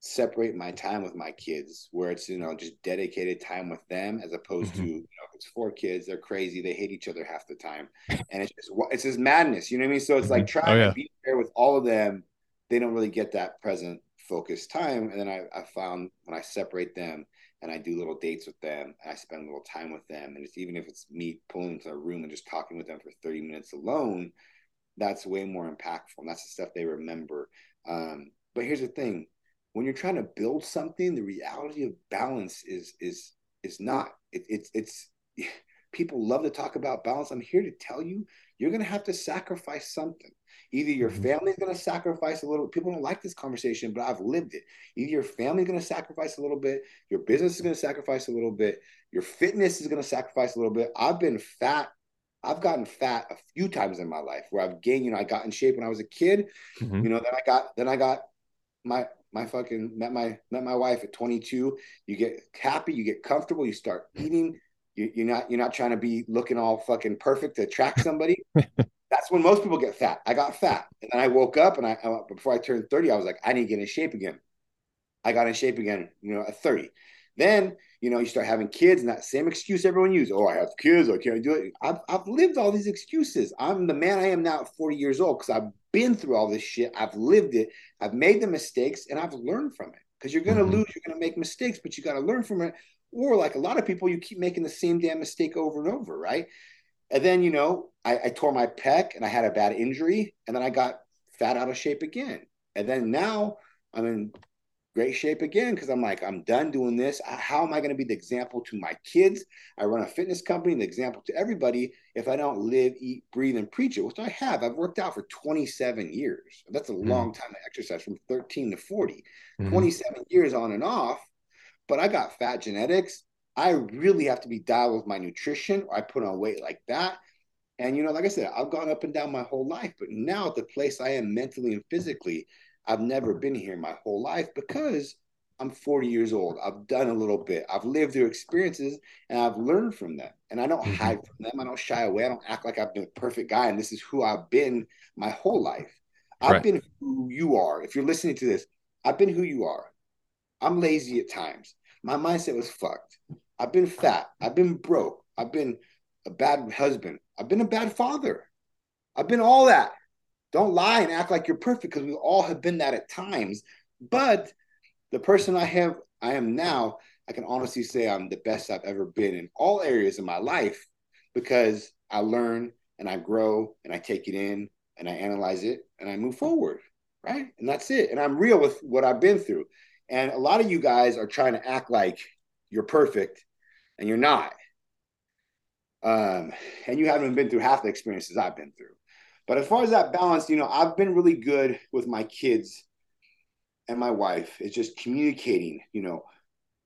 separate my time with my kids where it's you know just dedicated time with them as opposed mm-hmm. to you know it's four kids they're crazy they hate each other half the time and it's just it's just madness you know what i mean so it's like mm-hmm. trying oh, yeah. to be there with all of them they don't really get that present focused time and then I, I found when i separate them and I do little dates with them and I spend a little time with them and it's even if it's me pulling into a room and just talking with them for 30 minutes alone that's way more impactful. And that's the stuff they remember. Um, but here's the thing: when you're trying to build something, the reality of balance is is is not. It, it's it's [LAUGHS] people love to talk about balance. I'm here to tell you, you're going to have to sacrifice something. Either your mm-hmm. family's going to sacrifice a little. People don't like this conversation, but I've lived it. Either your family's going to sacrifice a little bit, your business is going to sacrifice a little bit, your fitness is going to sacrifice a little bit. I've been fat I've gotten fat a few times in my life where I've gained, you know, I got in shape when I was a kid, mm-hmm. you know, then I got, then I got my, my fucking met my, met my wife at 22. You get happy, you get comfortable, you start eating. You, you're not, you're not trying to be looking all fucking perfect to attract somebody. [LAUGHS] That's when most people get fat. I got fat. And then I woke up and I, before I turned 30, I was like, I need to get in shape again. I got in shape again, you know, at 30. Then you know, you start having kids, and that same excuse everyone uses. Oh, I have kids, I can't do it. I've, I've lived all these excuses. I'm the man I am now at 40 years old because I've been through all this shit. I've lived it. I've made the mistakes, and I've learned from it. Because you're gonna mm-hmm. lose, you're gonna make mistakes, but you got to learn from it. Or like a lot of people, you keep making the same damn mistake over and over, right? And then you know, I, I tore my pec and I had a bad injury, and then I got fat out of shape again. And then now I'm in great shape again because I'm like, I'm done doing this. How am I going to be the example to my kids? I run a fitness company, the example to everybody if I don't live, eat, breathe, and preach it, which I have. I've worked out for 27 years. That's a mm long time to exercise from 13 to 40, mm 27 years on and off. But I got fat genetics. I really have to be dialed with my nutrition or I put on weight like that. And, you know, like I said, I've gone up and down my whole life, but now at the place I am mentally and physically, I've never been here my whole life because I'm 40 years old. I've done a little bit. I've lived through experiences and I've learned from them. And I don't mm-hmm. hide from them. I don't shy away. I don't act like I've been a perfect guy and this is who I've been my whole life. I've right. been who you are. If you're listening to this, I've been who you are. I'm lazy at times. My mindset was fucked. I've been fat. I've been broke. I've been a bad husband. I've been a bad father. I've been all that. Don't lie and act like you're perfect because we all have been that at times. But the person I have, I am now, I can honestly say I'm the best I've ever been in all areas of my life because I learn and I grow and I take it in and I analyze it and I move forward. Right. And that's it. And I'm real with what I've been through. And a lot of you guys are trying to act like you're perfect and you're not. Um, and you haven't been through half the experiences I've been through. But as far as that balance, you know, I've been really good with my kids and my wife. It's just communicating, you know,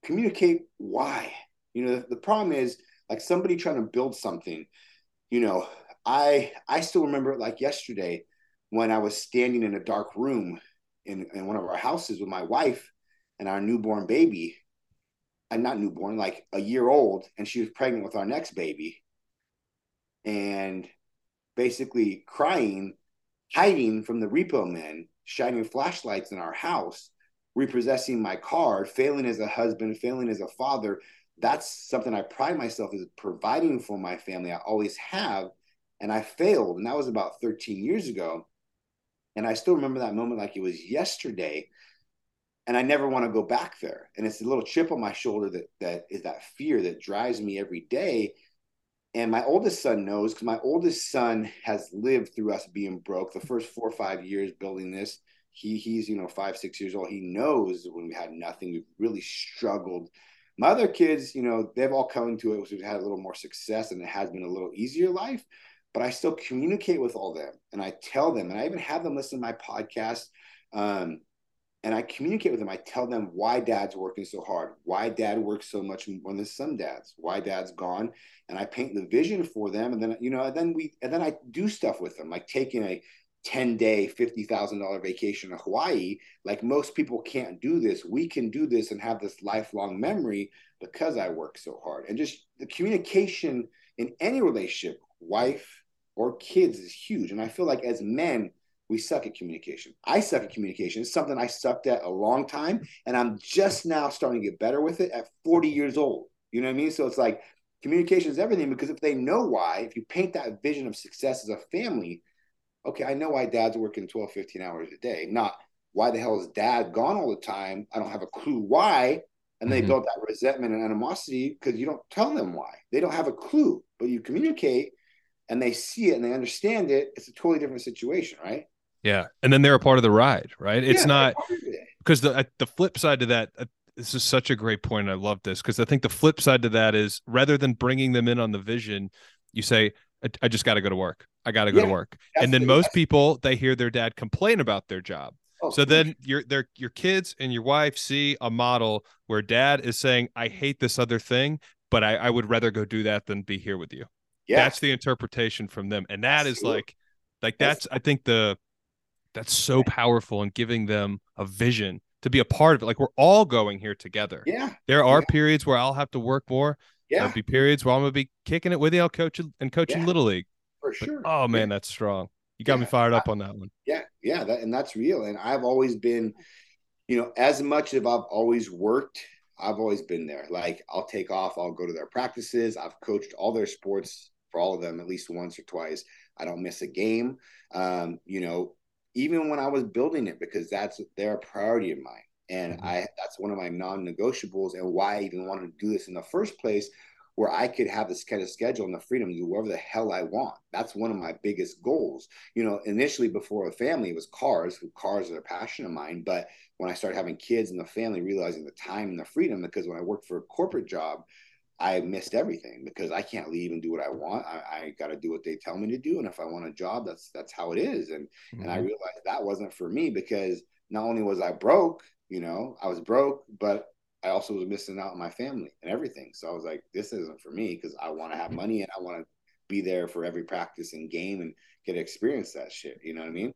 communicate why. You know, the, the problem is like somebody trying to build something, you know, I I still remember it like yesterday when I was standing in a dark room in, in one of our houses with my wife and our newborn baby. Not newborn, like a year old, and she was pregnant with our next baby. And basically crying, hiding from the repo men, shining flashlights in our house, repossessing my car, failing as a husband, failing as a father. That's something I pride myself as providing for my family. I always have. And I failed. And that was about 13 years ago. And I still remember that moment like it was yesterday. And I never want to go back there. And it's a little chip on my shoulder that that is that fear that drives me every day. And my oldest son knows because my oldest son has lived through us being broke the first four or five years building this. He he's you know five six years old. He knows when we had nothing, we've really struggled. My other kids, you know, they've all come into it. We've had a little more success, and it has been a little easier life but I still communicate with all them and I tell them, and I even have them listen to my podcast. Um, and I communicate with them. I tell them why dad's working so hard, why dad works so much more than some dads, why dad's gone. And I paint the vision for them. And then, you know, and then we, and then I do stuff with them, like taking a 10 day, $50,000 vacation to Hawaii. Like most people can't do this. We can do this and have this lifelong memory because I work so hard. And just the communication in any relationship, wife, or kids is huge. And I feel like as men, we suck at communication. I suck at communication. It's something I sucked at a long time. And I'm just now starting to get better with it at 40 years old. You know what I mean? So it's like communication is everything because if they know why, if you paint that vision of success as a family, okay, I know why dad's working 12, 15 hours a day. Not why the hell is dad gone all the time? I don't have a clue why. And they mm-hmm. build that resentment and animosity because you don't tell them why. They don't have a clue, but you communicate and they see it and they understand it, it's a totally different situation, right? Yeah, and then they're a part of the ride, right? It's yeah, not because the the flip side to that. Uh, this is such a great point. I love this because I think the flip side to that is rather than bringing them in on the vision, you say, "I, I just got to go to work. I got to go yeah, to work." And then the, most people they hear their dad complain about their job. Oh, so then your their your kids and your wife see a model where dad is saying, "I hate this other thing, but I, I would rather go do that than be here with you." yeah. that's the interpretation from them and that is like like that's, that's i think the that's so powerful and giving them a vision to be a part of it like we're all going here together yeah there are yeah. periods where i'll have to work more yeah there'll be periods where i'm gonna be kicking it with you i'll coach and coaching yeah. little league for sure but, oh man yeah. that's strong you got me fired up on that one yeah yeah that, and that's real and i've always been you know as much as i've always worked I've always been there. Like I'll take off, I'll go to their practices. I've coached all their sports for all of them at least once or twice. I don't miss a game. Um, you know, even when I was building it, because that's their priority of mine. And mm-hmm. I that's one of my non-negotiables and why I even wanted to do this in the first place, where I could have this kind of schedule and the freedom to do whatever the hell I want. That's one of my biggest goals. You know, initially before a family it was cars. Cars are a passion of mine. But when I started having kids and the family, realizing the time and the freedom, because when I worked for a corporate job, I missed everything because I can't leave and do what I want. I, I got to do what they tell me to do, and if I want a job, that's that's how it is. And mm-hmm. and I mm-hmm. realized that wasn't for me because not only was I broke, you know, I was broke, but I also was missing out on my family and everything. So I was like, this isn't for me because I want to have money and I want to be there for every practice and game and get to experience that shit. You know what I mean?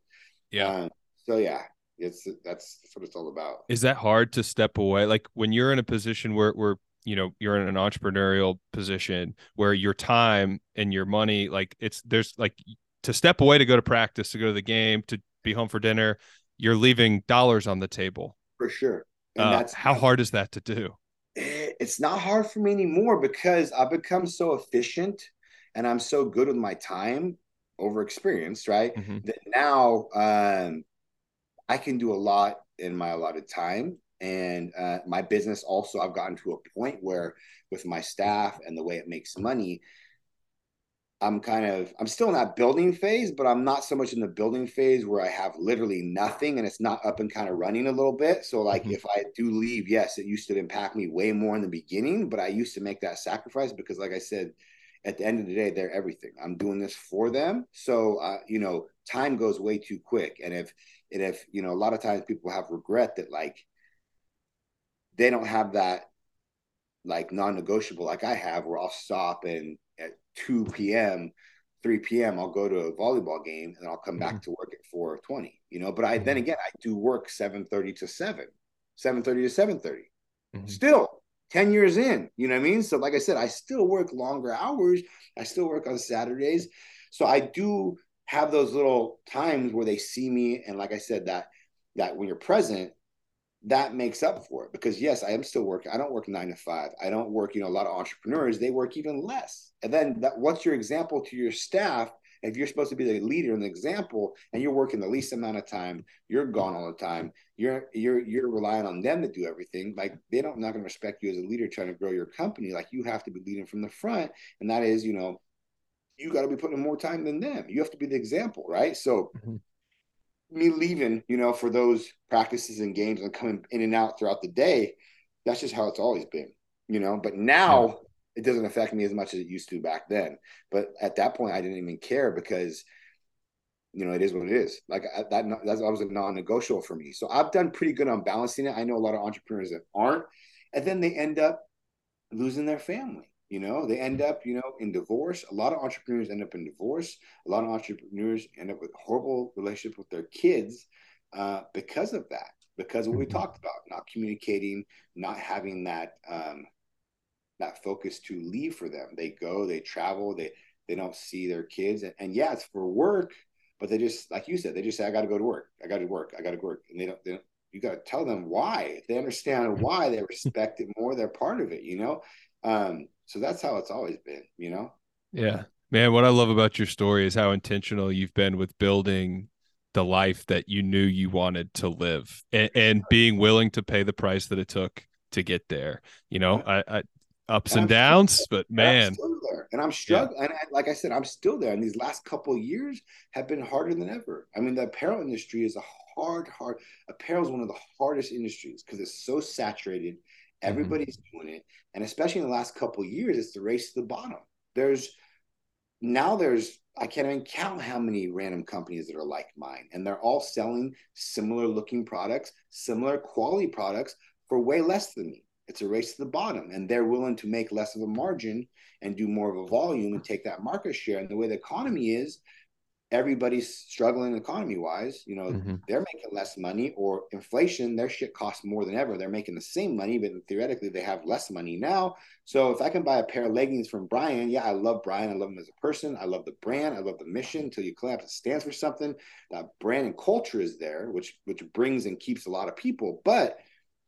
Yeah. Um, so yeah, it's that's, that's what it's all about. Is that hard to step away? Like when you're in a position where where you know you're in an entrepreneurial position where your time and your money like it's there's like to step away to go to practice to go to the game to be home for dinner you're leaving dollars on the table for sure and uh, that's how hard is that to do it's not hard for me anymore because i've become so efficient and I'm so good with my time over experience, right? Mm-hmm. That now um, I can do a lot in my allotted time. And uh, my business also, I've gotten to a point where with my staff and the way it makes money, I'm kind of I'm still in that building phase, but I'm not so much in the building phase where I have literally nothing and it's not up and kind of running a little bit. So like mm-hmm. if I do leave, yes, it used to impact me way more in the beginning, but I used to make that sacrifice because like I said, at the end of the day, they're everything. I'm doing this for them. So uh, you know, time goes way too quick. And if and if you know, a lot of times people have regret that like they don't have that like non-negotiable like I have where I'll stop and at 2 p.m 3 p.m i'll go to a volleyball game and then i'll come back mm-hmm. to work at 4.20 you know but i then mm-hmm. again i do work 7.30 to 7 7.30 to 7.30 mm-hmm. still 10 years in you know what i mean so like i said i still work longer hours i still work on saturdays so i do have those little times where they see me and like i said that that when you're present that makes up for it. Because yes i am still working. I don't work nine to five. I don't work you know a lot of entrepreneurs. They work even less. And then that, what's your example to your staff if you're supposed to be the leader and the example and you're working the least amount of time you're gone all the time. You're you're you're relying on them to do everything. Like they don't not going to respect you as a leader trying to grow your company. Like you have to be leading from the front. And that is you know you got to be putting more time than them. You have to be the example right? So mm-hmm me leaving, you know, for those practices and games and coming in and out throughout the day, that's just how it's always been, you know. But now yeah. it doesn't affect me as much as it used to back then. But at that point, I didn't even care because, you know, it is what it is. Like I, that, that was a non-negotiable for me. So I've done pretty good on balancing it. I know a lot of entrepreneurs that aren't, and then they end up losing their family you know, they end up, you know, in divorce. A lot of entrepreneurs end up in divorce. A lot of entrepreneurs end up with horrible relationship with their kids uh, because of that. Because what we mm-hmm. talked about, not communicating, not having that um, that focus to leave for them. They go, they travel, they they don't see their kids, and, and yeah, it's for work, but they just like you said, they just say, "I got to go to work. I got to work. I got to work," and they don't. They don't you got to tell them why. If they understand [LAUGHS] why, they respect it more. They're part of it, you know. Um, so that's how it's always been, you know? Yeah. Man, what I love about your story is how intentional you've been with building the life that you knew you wanted to live and, and being willing to pay the price that it took to get there. You know, I, I ups and, and downs, but man, and I'm struggling. Yeah. And I, like I said, I'm still there. And these last couple years have been harder than ever. I mean, the apparel industry is a hard, hard. Apparel is one of the hardest industries because it's so saturated. Everybody's mm-hmm. doing it, and especially in the last couple years, it's the race to the bottom. There's now there's I can't even count how many random companies that are like mine, and they're all selling similar looking products, similar quality products for way less than me. It's a race to the bottom, and they're willing to make less of a margin and do more of a volume and take that market share. And the way the economy is, everybody's struggling economy wise. You know, mm-hmm. they're making less money or inflation, their shit costs more than ever. They're making the same money, but theoretically they have less money now. So if I can buy a pair of leggings from Brian, yeah, I love Brian. I love him as a person. I love the brand. I love the mission until you collapse. It stands for something. That brand and culture is there, which which brings and keeps a lot of people. But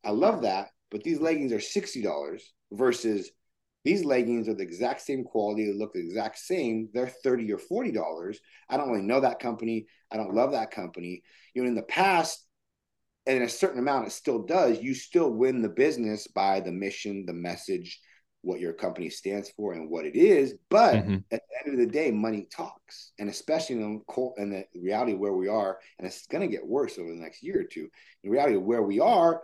I love that. But these leggings are $60 versus these leggings are the exact same quality, they look the exact same. They're 30 or 40 dollars. I don't really know that company. I don't love that company. You know, in the past, and in a certain amount it still does, you still win the business by the mission, the message, what your company stands for and what it is. But mm-hmm. at the end of the day, money talks. And especially in the, in the reality where we are, and it's going to get worse over the next year or two. In reality of where we are,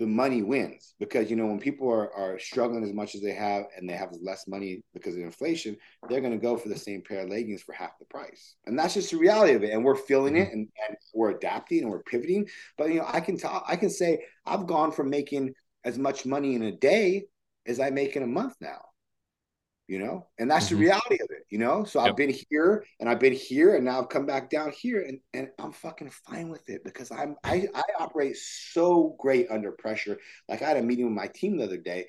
the money wins because you know when people are, are struggling as much as they have and they have less money because of inflation they're going to go for the same pair of leggings for half the price. And that's just the reality of it. And we're feeling it mm-hmm. and, and we're adapting and we're pivoting. But you know i can talk i can say i've gone from making as much money in a day as i make in a month now you know? And that's mm-hmm. the reality of it you know? So yep. i've been here and i've been here and now i've come back down here and, and i'm fucking fine with it because i'm I, I operate so great under pressure. Like i had a meeting with my team the other day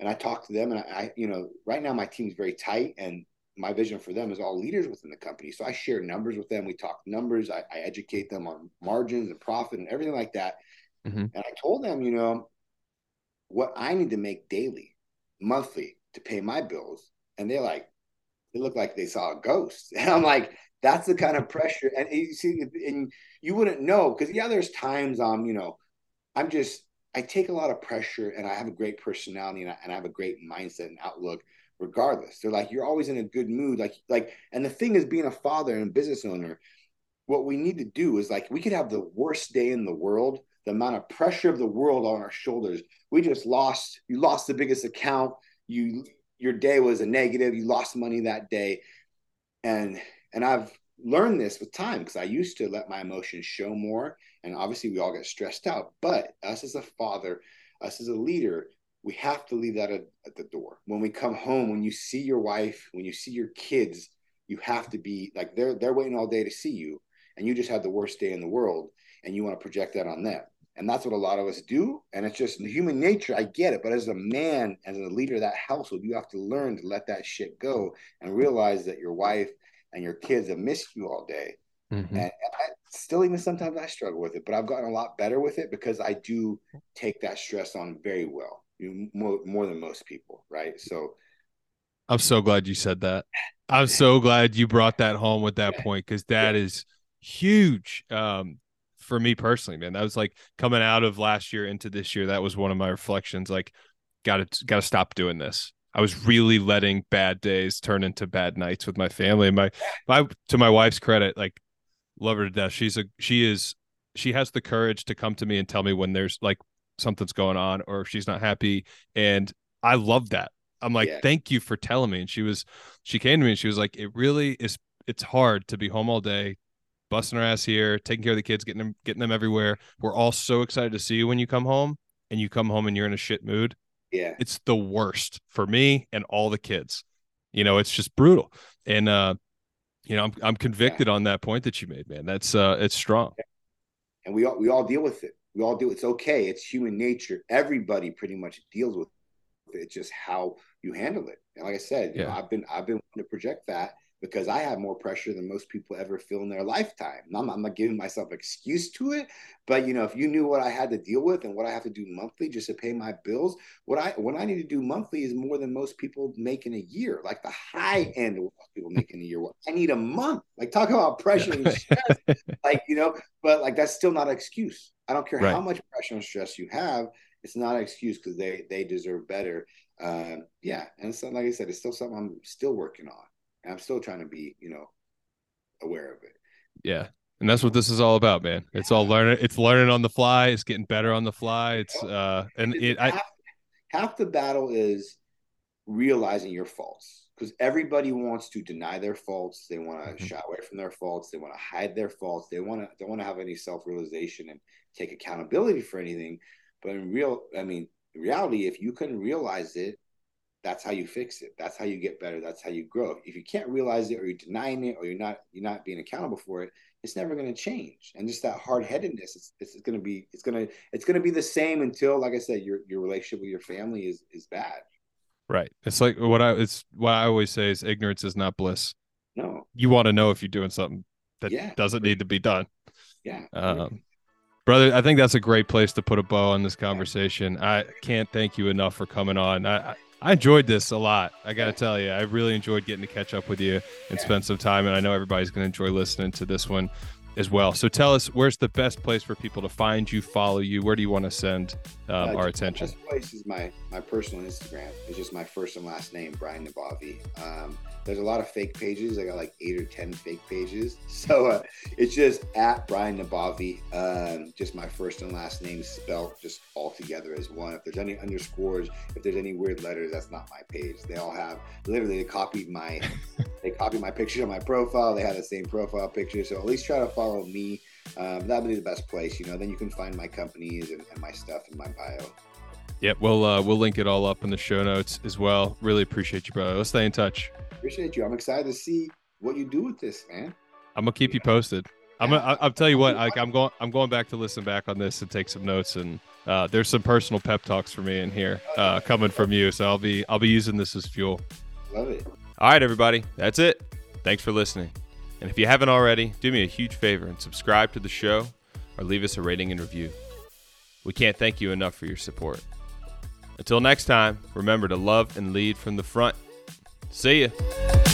and i talked to them and I, I you know right now my team's very tight and my vision for them is all leaders within the company. So i share numbers with them. We talk numbers. I, I educate them on margins and profit and everything like that. Mm-hmm. and i told them you know what i need to make daily monthly to pay my bills and they're like, it looked like they saw a ghost. [LAUGHS] And I'm like, that's the kind of pressure. And you see, and you wouldn't know because yeah, there's times I'm, you know, I'm just I take a lot of pressure and I have a great personality and I, and I have a great mindset and outlook regardless. They're like, you're always in a good mood. Like, like, and the thing is being a father and a business owner, what we need to do is like, we could have the worst day in the world, the amount of pressure of the world on our shoulders. We just lost, you lost the biggest account. You, your day was a negative. You lost money that day. And, and I've learned this with time because I used to let my emotions show more. And obviously we all get stressed out, but us as a father, us as a leader, we have to leave that at, at, the door. When we come home, when you see your wife, when you see your kids, you have to be like they're they're waiting all day to see you, and you just had the worst day in the world, and you want to project that on them. And that's what a lot of us do. And it's just human nature. I get it. But as a man, as a leader of that household, you have to learn to let that shit go and realize that your wife and your kids have missed you all day. Mm-hmm. And I, still, even sometimes I struggle with it, but I've gotten a lot better with it because I do take that stress on very well you more more than most people, right? So I'm so glad you said that. I'm [LAUGHS] so glad you brought that home with that point because that is huge um, for me personally, man. That was like coming out of last year into this year. That was one of my reflections. Like, got to got to stop doing this. I was really letting bad days turn into bad nights with my family. And my, my to my wife's credit, like, love her to death. She's a she is she has the courage to come to me and tell me when there's like something's going on or she's not happy and i love that i'm like yeah. thank you for telling me and she was she came to me and she was like it really is it's hard to be home all day busting our ass here taking care of the kids getting them getting them everywhere we're all so excited to see you when you come home and you come home and you're in a shit mood yeah it's the worst for me and all the kids you know it's just brutal and uh you know i'm, I'm convicted yeah. on that point that you made man that's uh it's strong and we all we all deal with it we all do. It's okay. It's human nature. Everybody pretty much deals with it. It's just how you handle it. And like I said, yeah. you know, I've been I've been to project that because I have more pressure than most people ever feel in their lifetime. I'm, I'm, not giving myself excuse to it, but you know, if you knew what I had to deal with and what I have to do monthly just to pay my bills, what I what I need to do monthly is more than most people make in a year, like the high end of what people make in a year. I need a month. Like talk about pressure and stress, [LAUGHS] like you know, but like that's still not an excuse. I don't care right. how much pressure and stress you have. It's not an excuse because they they deserve better. Uh, yeah, and so like I said, it's still something I'm still working on. And I'm still trying to be, you know, aware of it. Yeah. And that's what this is all about, man. It's all learning. It's learning on the fly. It's getting better on the fly. It's uh, and it. Half, I, half the battle is realizing your faults because everybody wants to deny their faults. They want to mm-hmm. shy away from their faults. They want to hide their faults. They want to don't want to have any self realization and take accountability for anything. But in real, I mean, reality, if you can realize it that's how you fix it. That's how you get better. That's how you grow. If you can't realize it or you're denying it or you're not you're not being accountable for it it's never going to change. And just that hard-headedness it's, it's going to be it's going to it's going to be the same until like i said your your relationship with your family is is bad. Right. It's like what i it's what i always say is ignorance is not bliss. No. You want to know if you're doing something that yeah. doesn't need to be done. Yeah. Um brother i think that's a great place to put a bow on this conversation. I can't thank you enough for coming on. I I enjoyed this a lot. I got to tell you, I really enjoyed getting to catch up with you and spend some time. And I know everybody's going to enjoy listening to this one as well. So tell us, where's the best place for people to find you, follow you? Where do you want to send um, uh, our attention? The best place is my my personal Instagram. It's just my first and last name, Brian Nabavi. Um, there's a lot of fake pages. I got like eight or ten fake pages. [LAUGHS] So uh, it's just at Brian Nabavi. Um, just my first and last name spelled just all together as one. If there's any underscores, if there's any weird letters, that's not my page. They all have literally they copied my [LAUGHS] they copied my picture on my profile. They have the same profile picture. So at least try to follow me. Um, that would be the best place. You know, then you can find my companies and, and my stuff in my bio. Yep, we'll uh, we'll link it all up in the show notes as well. Really appreciate you, brother. Let's stay in touch appreciate you. I'm excited to see what you do with this, man. I'm gonna keep you posted. I'm gonna, I'll tell you what. Like, I'm going. I'm going back to listen back on this and take some notes. And uh, there's some personal pep talks for me in here uh, coming from you. So I'll be I'll be using this as fuel. Love it. All right, everybody. That's it. Thanks for listening. And if you haven't already, do me a huge favor and subscribe to the show or leave us a rating and review. We can't thank you enough for your support. Until next time, remember to love and lead from the front. See ya.